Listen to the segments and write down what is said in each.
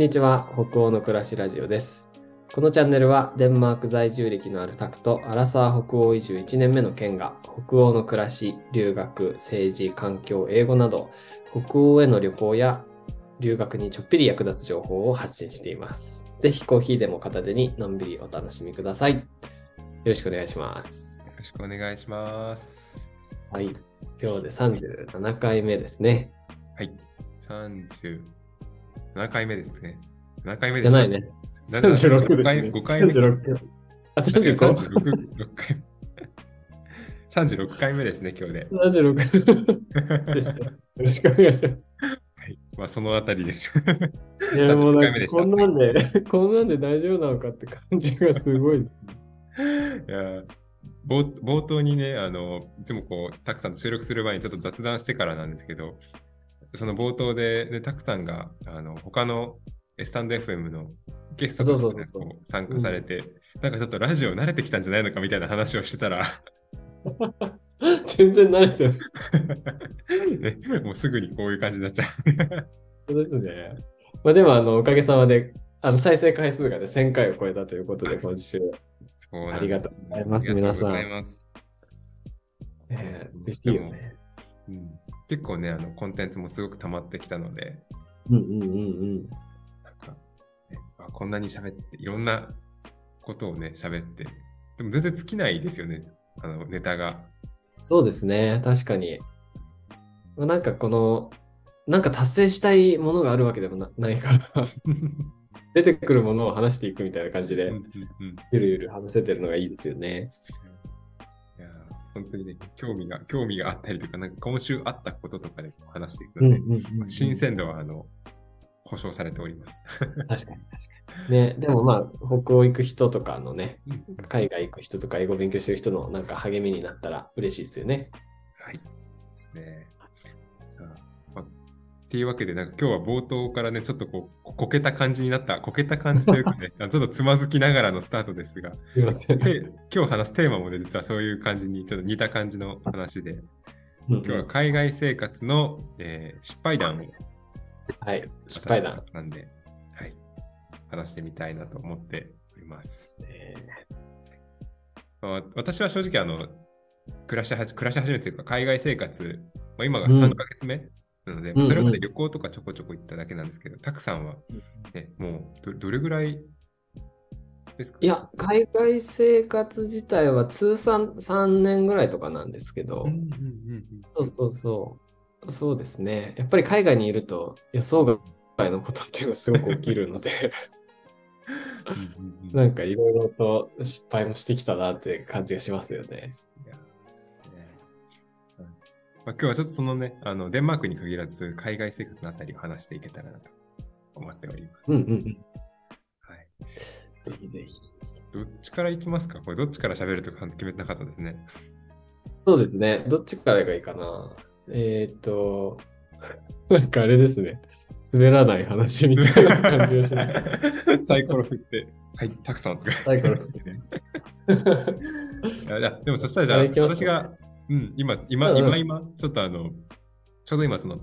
んにちは、北欧の暮らしラジオです。このチャンネルはデンマーク在住歴のあるタクとアラサー北欧移住1年目のケンが北欧の暮らし、留学、政治、環境、英語など北欧への旅行や留学にちょっぴり役立つ情報を発信しています。ぜひコーヒーでも片手にのんびりお楽しみください。よろしくお願いします。よろしくお願いします。はい。今日で37回目ですね。はい。37回目ですね。7回目じゃないね。7 36 5です、回ね。5回目。36。あ、35? 36回36回目ですね、今日で。76でした。よろしくお願いします。はい。まあ、そのあたりです。いや、もうなん36回目でしたかこんなんで、こんなんで大丈夫なのかって感じがすごいですね。いや冒冒頭にね、あの、いつもこう、たくさんと収録する前にちょっと雑談してからなんですけど、その冒頭で、ね、たくさんが、あの、他のスタンド FM のゲストとして参加されて、なんかちょっとラジオ慣れてきたんじゃないのかみたいな話をしてたら、全然慣れてない。ね、もうすぐにこういう感じになっちゃう。そうですね。まあでも、あの、おかげさまで、あの、再生回数がね、1000回を超えたということで、今週、ありがとうございますありがとうござ皆さんいます。えー、嬉しいよね。うん、結構ね、あの、コンテンツもすごく溜まってきたので、うんうんうんうん。なんか、ね、あこんなに喋って、いろんなことをね、喋って、でも全然尽きないですよね、あの、ネタが。そうですね、確かに。まあなんかこの、なんか達成したいものがあるわけでもなないから、出てくるものを話していくみたいな感じでゆるゆる話せてるのがいいですよね。本当にね、興味が、興味があったりとか、なんか今週あったこととかで話していくので、うんうんうんうん新鮮度は、あの、保証されております。確かに確かに。ね、でもまあ、北欧行く人とかのね、うん海外行く人とか英語勉強してる人のなんか励みになったら嬉しいですよね。はい。ですね。っていうわけで、なんか今日は冒頭からね、ちょっとこう、ここけた感じになった、こけた感じというかね、あ ちょっとつまずきながらのスタートですが、今日話すテーマもね、実はそういう感じに、ちょっと似た感じの話で、今日は海外生活の、えー失敗談をはい、失敗談。私なんで、はい、話してみたいなと思っております。私は正直、あの、暮らしはじ暮らし始めというか、海外生活、まあ、今がうん。3ヶ月目なので、それまで旅行とかちょこちょこ行っただけなんですけど、たくさんは、ね、もうどどれぐらいですか？いや、海外生活自体は通算3年ぐらいとかなんですけど、うんうんうんそうそうそう。そうですね。やっぱり海外にいると予想外のことっていうのがすごく起きるので、なんかいろいろと失敗もしてきたなって感じがしますよね。まあ、今日はちょっとそのね、あのデンマークに限らず海外生活のあたりを話していけたらなと思っております。うんうんうん。はい、ぜひぜひ。どっちから行きますか？これどっちから喋るとか決めてなかったですね。そうですね。どっちからがいいかな。えーっと、なんかあれですね。滑らない話みたいな感じがします。サイコロ振って、はい、たくさん。サイコロ振ってね。いやでもそしたらじゃあ、私が、うん、今、今、うんうん。今、今、ちょっとあの、ちょうど今、その、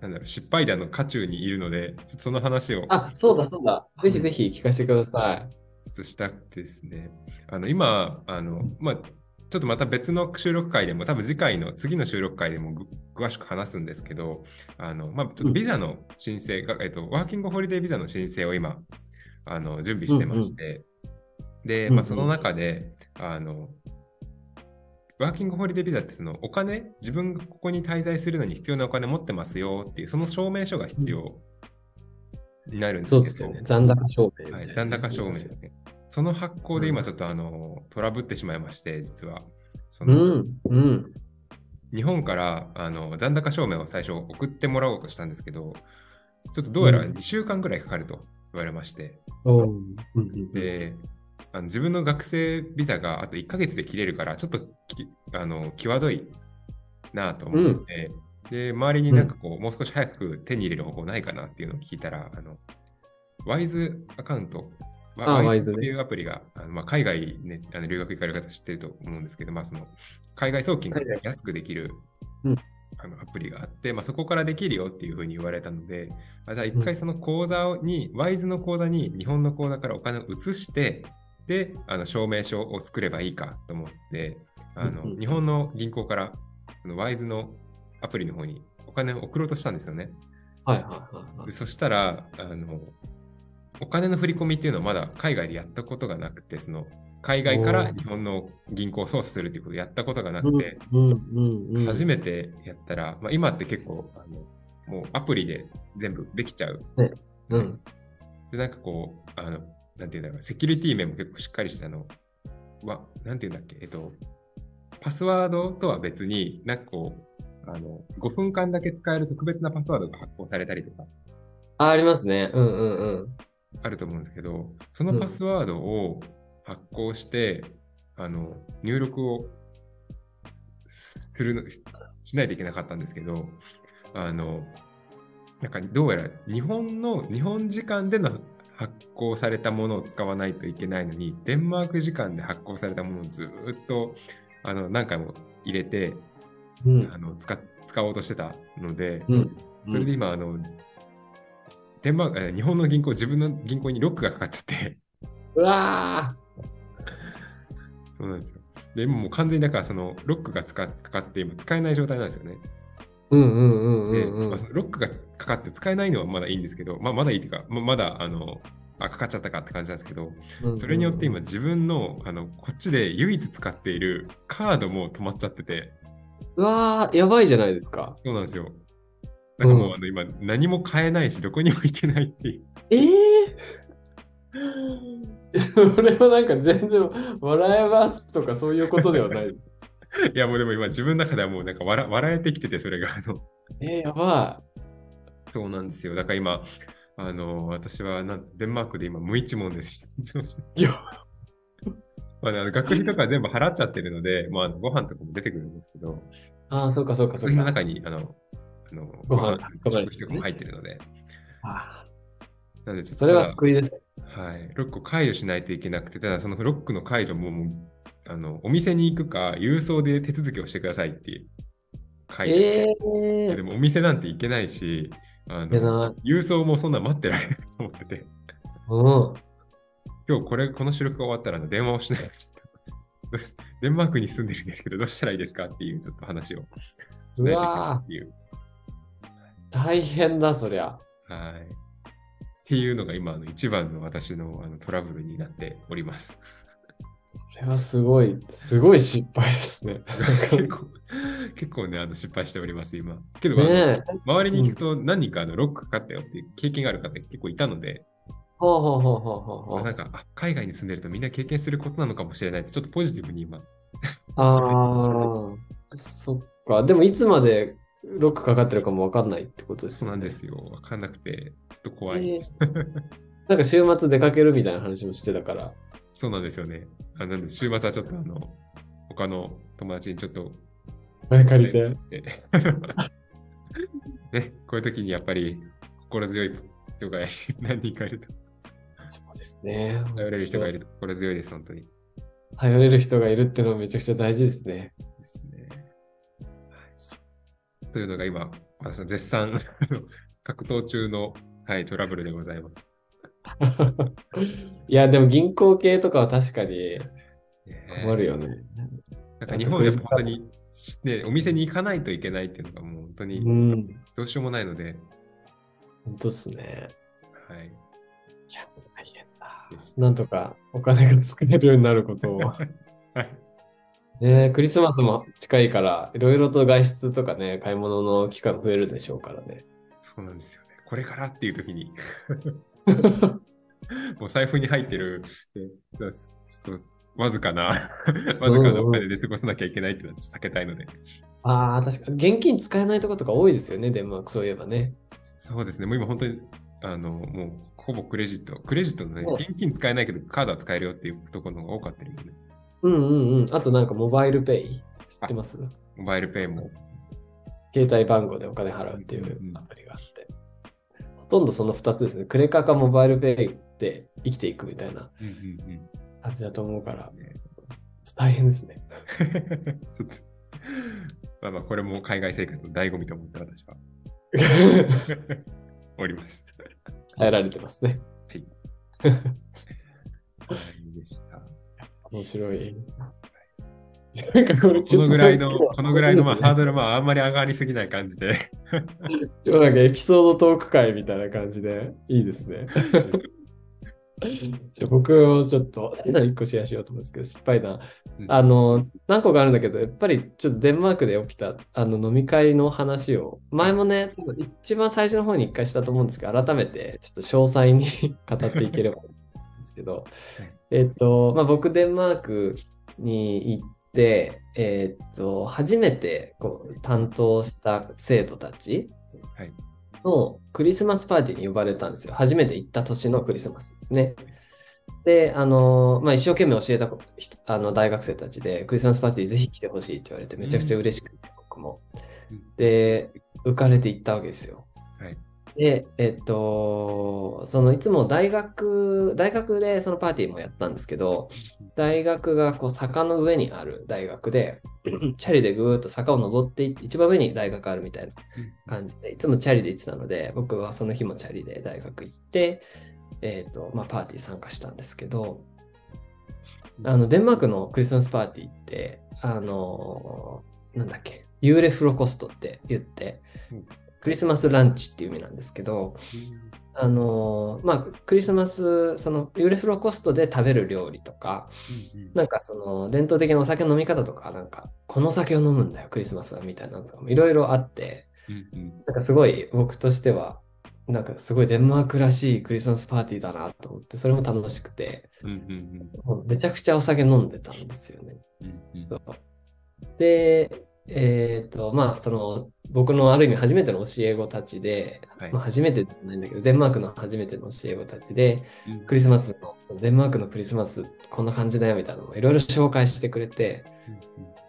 なんだろう、失敗談の渦中にいるので、その話をちょあ、そうだそうだ。ぜひぜひ聞かせてください。っとしたくてですね、あの、今、あの、まあ、ちょっとまた別の収録会でも、多分次回の次の収録会でもぐ詳しく話すんですけど、あの、まあ、ちょっとビザの申請が、えっと、ワーキングホリデービザの申請を今、あの、準備してまして、で、まあ、うんうん。その中で、あの、ワーキングホリデービザってそのお金、自分がここに滞在するのに必要なお金持ってますよっていう、その証明書が必要になるんですけど、そうですよね。残高証明はい。残高証明。その発行で今ちょっとあの、トラブってしまいまして、実は。そうのん、うん。日本からあの残高証明を最初送ってもらおうとしたんですけど、ちょっとどうやらうん2週間ぐらいかかると言われまして、うんであの自分の学生ビザがあと1ヶ月で切れるから、ちょっときあの際どいなと思って、で、周りになんかこう、もう少し早く手に入れる方法ないかなっていうのを聞いたら、あの、ワイズアカウント、あワイズっていうアプリが、あのまあ、海外、ね、あの留学行かれる方知ってると思うんですけど、まあ、その海外送金が安くできるうん。あのアプリがあって、まあ、そこからできるよっていうふうに言われたので、あじゃあ一回その口座に、ワイズの口座に日本の口座からお金を移して、で、あの証明書を作ればいいかと思って、あのうんうん日本の銀行からあのワイズのアプリの方にお金を送ろうとしたんですよね。はいはいはいはい。でそしたらあの、お金の振り込みっていうのはまだ海外でやったことがなくて、その海外から日本の銀行を操作するっていうことをやったことがなくて、うんうんうん、初めてやったら、まあ、今って結構あの、もうアプリで全部できちゃう。うん。で、なんかこう、あの、なんていうんだろう、セキュリティ面も結構しっかりしたのは、なんていうんだっけ、えっと、パスワードとは別に、なんかこう、あの、5分間だけ使える特別なパスワードが発行されたりとかあ、ありますね。うんうんうん。あると思うんですけど、そのパスワードを発行して、あの、入力をするのししないといけなかったんですけど、あの、なんかどうやら日本の、日本時間での発行されたものを使わないといけないのに、デンマーク時間で発行されたものをずーっとあの何回も入れてうんあの使使おうとしてたので、うん。それで今、あの、デンマーク、え日本の銀行、自分の銀行にロックがかかっちゃって、うわそうなんですよ。で、今もう完全にだからそのロックがかかって今使えない状態なんですよね。ロックがかかって使えないのはまだいいんですけど、まあ、まだいいっていうか、ままだあのあかかっちゃったかって感じなんですけど、それによって今自分のあのこっちで唯一使っているカードも止まっちゃってて、うわー、やばいじゃないですか。そうなんですよ。なんかもう、うんあの今何も買えないし、どこにも行けないっていう。ええ それはなんか全然笑えますとかそういうことではないです。いやもうでも今自分の中ではもうなんか笑笑えてきてて、それがあの、えー、やばそうなんですよ。だから今、あの、私はなんとデンマークで今無一文です。い。いや、まあね、あの学費とか全部払っちゃってるので、まあ、ご飯とかも出てくるんですけど、ああ、そうかそうかそうか。の中にあの、あのご飯ご飯食費とかも入ってるので、あなのでちょっとーそれは救いです。はい、ロックを解除しないといけなくて、ただそのロックの解除ももうあのお店に行くか、郵送で手続きをしてくださいって書いてえてえでもお店なんて行けないし、あの郵送もそんな待ってられないと思ってて、うん。今日これ、この収録が終わったら電話をしないとちょっとデンマークに住んでるんですけど、どうしたらいいですかっていうちょっと話をしないといけないっていう。大変だ、そりゃ。はい。っていうのが今の一番の私のあのトラブルになっております。それはすごい、すごい失敗ですね。結構、結構ね、あの失敗しております、今。けど、ねえ。周りに聞くと何人かあのロックかかったよっていう経験がある方結構いたので、ほうほうほうほうほう。なんかあ海外に住んでるとみんな経験することなのかもしれないって、ちょっとポジティブに今。ああ、そっか。でもいつまでロックかかってるかもわかんないってことですそう。なんですよ。わかんなくて、ちょっと怖い。えーなんか週末出かけるみたいな話もしてたから。そうなんですよね。あなんで週末はちょっとあの、他の友達にちょっと借りて。て。ね、こういう時にやっぱり心強い人が何人かいると、そうですね。頼れる人がいると心強いです、本当に。頼れる人がいるっていうのはめちゃくちゃ大事ですね。ですね。はい、というのが今、私の絶賛格闘中の、はい、トラブルでございます。いや、でも銀行系とかは確かにね困るよね。なんか日本で本当に、ね、お店に行かないといけないっていうのがもう本当うにん。どうしようもないので、本当っすね。はい。いや、大変だ。なんとかお金が作れるようになることを。はい。ね、クリスマスも近いから、いろいろと外出とかね、買い物の期間増えるでしょうからね。そうなんですよね。これからっていう時に もう財布に入ってる、ねちょっとわずかな、わずかなお金で過ごさなきゃいけないってのは避けたいので。ああ、確かに現金使えないところとか多いですよね、デンマークそういえばね。そうですね。もう今本当に、あの、もうほぼクレジット。クレジットのねうん、現金使えないけどカードは使えるよっていうところの方が多かったりもね。うんうんうん。あとなんかモバイルペイ知ってます？モバイルペイも。携帯番号でお金払うっていうんうんうアプリがあって。ほとんどその2つですね。クレカかモバイルペイで生きていくみたいな。感じだと思うから、ね大変ですね。ちょっとまあまあ、これも海外生活の醍醐味と思って私は おります。耐えられてますね。はい でした。面白い。なんかこれこのぐらいの、このぐらいのまあハードルはまああんまり上がりすぎない感じで。今日なんかエピソードトーク会みたいな感じでいいですね。じゃあ僕もちょっと一個シェアしようと思うんですけど、失敗談。うんあの、何個かあるんだけど、やっぱりちょっとデンマークで起きたあの飲み会の話を、前もね、一番最初の方に一回したと思うんですけど、改めてちょっと詳細に 語っていければいいんですけど、えっと、まあ、僕デンマークに行って、えっと、初めてこう担当した生徒たちはいのクリスマスパーティーに呼ばれたんですよ。初めて行った年のクリスマスですね。で、あの、まあ、一生懸命教えた人あの大学生たちで、クリスマスパーティーぜひ来てほしいって言われて、めちゃくちゃ嬉しくて、僕もうん。で、浮かれて行ったわけですよ。はいで、えっと、そのいつも大学、大学でそのパーティーもやったんですけど、大学がこう坂の上にある大学で、チャリでぐーっと坂を登っていって、一番上に大学あるみたいな感じで、いつもチャリで行ってたので、僕はその日もチャリで大学行って、えっ、と、まあ、パーティー参加したんですけど、あの、デンマークのクリスマスパーティーって、あのーなんだっけ、ユーレフロコストって言ってうん、クリスマスランチっていう意味なんですけど、あのーまあ、クリスマス、そのユーレフロコストで食べる料理とか、なんかその伝統的なお酒の飲み方とか、なんか、この酒を飲むんだよ、クリスマスは、みたいなのとかもいろいろあって、なんかすごい僕としては、なんかすごいデンマークらしいクリスマスパーティーだなと思って、それも楽しくて、もうめちゃくちゃお酒飲んでたんですよね。そう。で、えっ、と、まあ、その、僕のある意味初めての教え子たちで、はい。まあ、初めてじゃないんだけど、デンマークの初めての教え子たちで、クリスマスの、そのデンマークのクリスマス、こんな感じだよみたいなのをいろいろ紹介してくれて、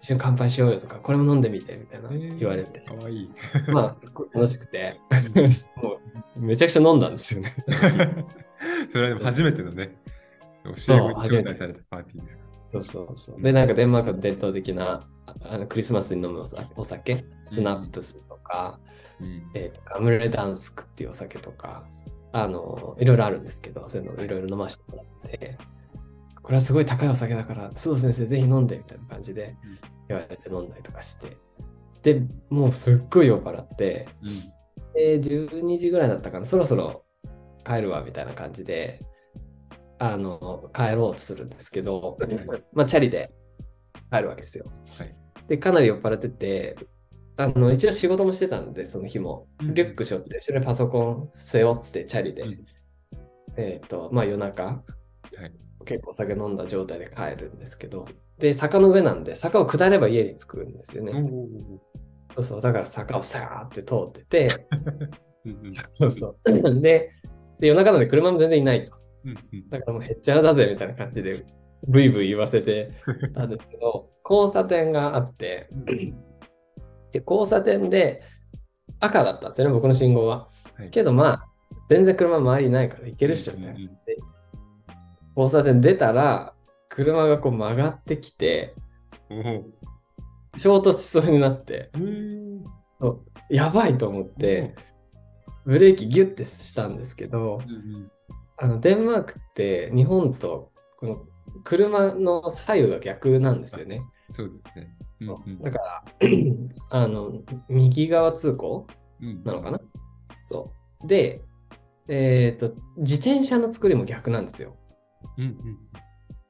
一緒に乾杯しようよとか、これも飲んでみてみたいな言われて、かわいい。まあ、すっごい楽しくて、もうめちゃくちゃ飲んだんですよね。それはでも初めてのね、教そうえ子に招待されたパーティーですか？そうそうそう。で、なんかデンマークの伝統的なああのクリスマスに飲むお酒？スナップスとか、ら。うん。えーとガムレダンスクっていうお酒とか、あの、いろいろあるんですけど、そういうのをいろいろ飲ませてもらって、これはすごい高いお酒だから、須藤先生ぜひ飲んでみたいな感じでうん言われて飲んだりとかして、で、もうすっごい酔っ払って、で、12時ぐらいだったかな、そろそろ帰るわみたいな感じで、あの、帰ろうとするんですけど、まあ、チャリで帰るわけですよ。はい。で、かなり酔っ払ってて、あの、一応仕事もしてたんで、その日も。うん。リュック背負って、後ろにパソコン背負って、チャリで、うん。えっ、と、まあ夜中、はい。結構お酒飲んだ状態で帰るんですけど、で、坂の上なんで、坂を下れば家に着くんですよね。そうそう、だから坂をさーって通ってて、そうそう。で、で夜中なんで車も全然いないと。だからもうへっちゃらだぜみたいな感じで、ブイブイ言わせてたんですけど、交差点があって、で、交差点で赤だったんですよね、僕の信号は。けどまあ、全然車周りいないから行けるっしょみたいな。で交差点出たら、車がこう曲がってきて、衝突しそうになって、やばいと思って、ブレーキギュッてしたんですけど、あのデンマークって日本とこの車の左右が逆なんですよね。そうですね。だから、あの、右側通行なのかな、そう。で、えっ、と、自転車の作りも逆なんですよ。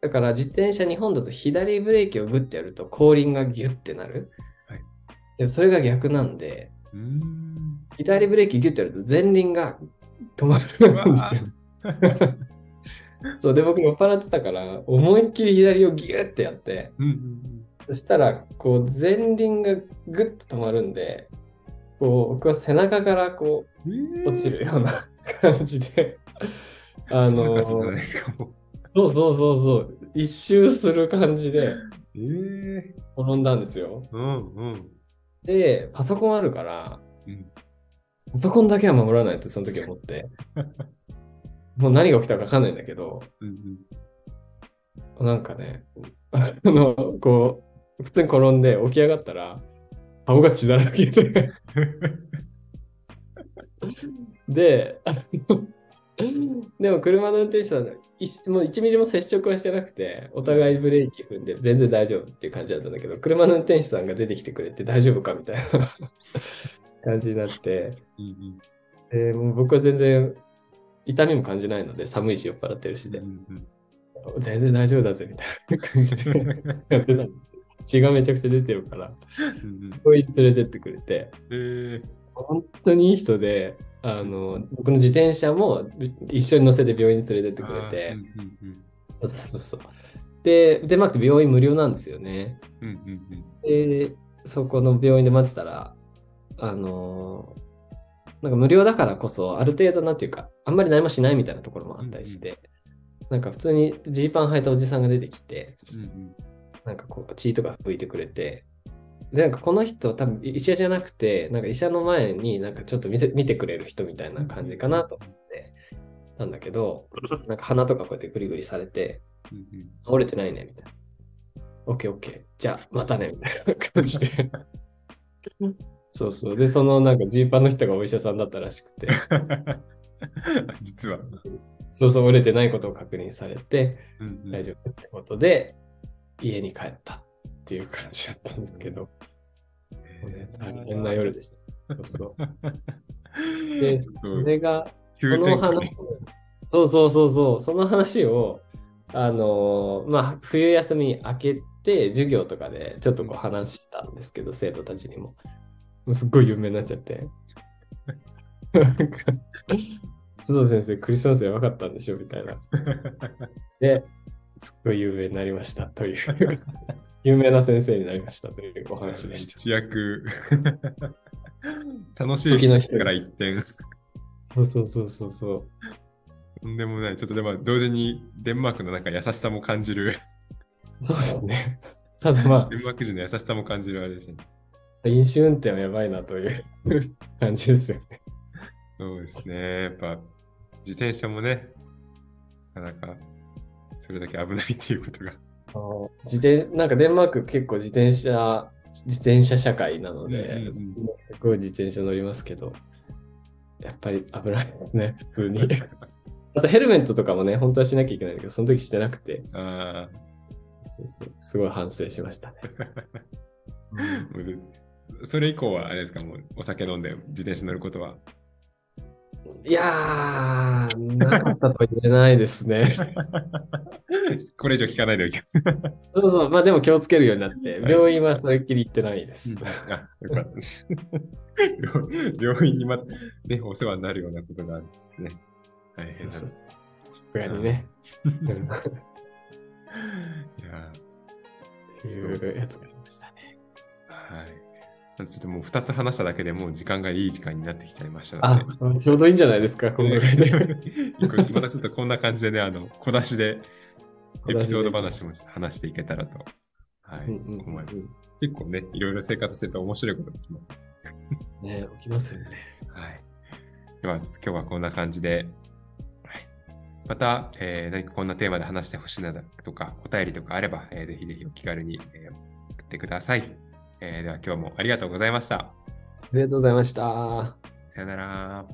だから自転車日本だと左ブレーキをグッてやると後輪がギュッてなる。はいでそれが逆なんで、左ブレーキギュッてやると前輪が止まるんですよ。そうで僕酔っ払ってたから思いっきり左をギュッてやって、そしたらこう前輪がグッと止まるんでこう僕は背中からこう落ちるような 感じで。あのーそうそうそうそう。一周する感じで転んだんですよ。でパソコンあるから、パソコンだけは守らないってその時思って もう何が起きたか分かんないんだけど、なんかねあのこう普通に転んで起き上がったら、顔が血だらけで。で、でも車の運転手さん、いもう1ミリも接触はしてなくて、お互いブレーキ踏んで全然大丈夫っていう感じだったんだけど、車の運転手さんが出てきてくれて大丈夫かみたいな 感じになって、うん。でもう僕は全然痛みも感じないので、寒いし酔っ払ってるしで。う、ん全然大丈夫だぜみたいな感じで。やってた。血がめちゃくちゃ出てるから、うんこい連れてってくれて、えー。本当にいい人で、あの僕の自転車も一緒に乗せて病院に連れてってくれて、あーうんうんそうそうそうそう。で、デンマークって病院無料なんですよね。うんうんうん。で、そこの病院で待ってたら、あのーなんか無料だからこそ、ある程度なんていうか、あんまり何もしないみたいなところもあったりして、なんか普通にジーパン履いたおじさんが出てきて、うんうんなんかこう血とか拭いてくれて、で、なんかこの人多分医者じゃなくて、なんか医者の前になんかちょっと見せ見てくれる人みたいな感じかなと思ってたんだけど、なんか鼻とかこうやってグリグリされて、うんうん折れてないねみたいな。オッケーオッケー。じゃあまたねみたいな感じで。そうそう。で、そのなんかジーパンの人がお医者さんだったらしくて、実は。そうそう折れてないことを確認されて、うんうん大丈夫ってことで、家に帰ったっていう感じだったんですけど、もうね大変な夜でした。そうそう。で、それが、その話、そうそうそうそう、その話を、あのーまあ、冬休み明けて、授業とかでちょっとこう話したんですけど、生徒たちにも。もうすっごい有名になっちゃって。須藤先生、クリスマスやばかったんでしょみたいな。で、すっごい有名になりましたという、有名な先生になりましたというお話でした。飛躍。楽しい人から一点。そうそうそうそうそう。とんでもない。ちょっとでも同時にデンマークのなんか優しさも感じる。そうですね。ただまあデ、ンマーク人の優しさも感じるあれですね。飲酒運転はやばいなという感じですよね。そうですね。やっぱ自転車もね、なかなかそれだけ危ないっていうことが。自転なんかデンマーク結構自転車、自転車社会なので、うんうんうんすごい自転車乗りますけど、やっぱり危ないですね、普通に。あとヘルメットとかもね、本当はしなきゃいけないんだけど、その時してなくて、あそうそうすごい反省しましたね。それ以降はあれですか、もうお酒飲んで自転車乗ることは？いやー、なかったとは言えないですね。これ以上聞かないでおきそうそう、まあでも気をつけるようになって、はい病院はそれっきり行ってないです。あ、よかったです。病 病院にま、ね、お世話になるようなことがあるんですね。大変だそうそうさすがにね。うん いやっていうやつがありましたね。はい。ちょっともう2つ話しただけでもう時間がいい時間になってきちゃいましたのあで。、ちょうどいいんじゃないですか、このぐらいで。またちょっとこんな感じでね、あの、小出しでエピソード話も話していけたらと、はい、思います。うん結構ね、いろいろ生活してると面白いことが起きます。ね、起きますよね。はい。では、ちょっと今日はこんな感じで、はい、また、えー何かこんなテーマで話してほしいなとか、お便りとかあれば、えーぜひぜひお気軽に、えー送ってください。えーでは今日もありがとうございました。ありがとうございました。さよなら。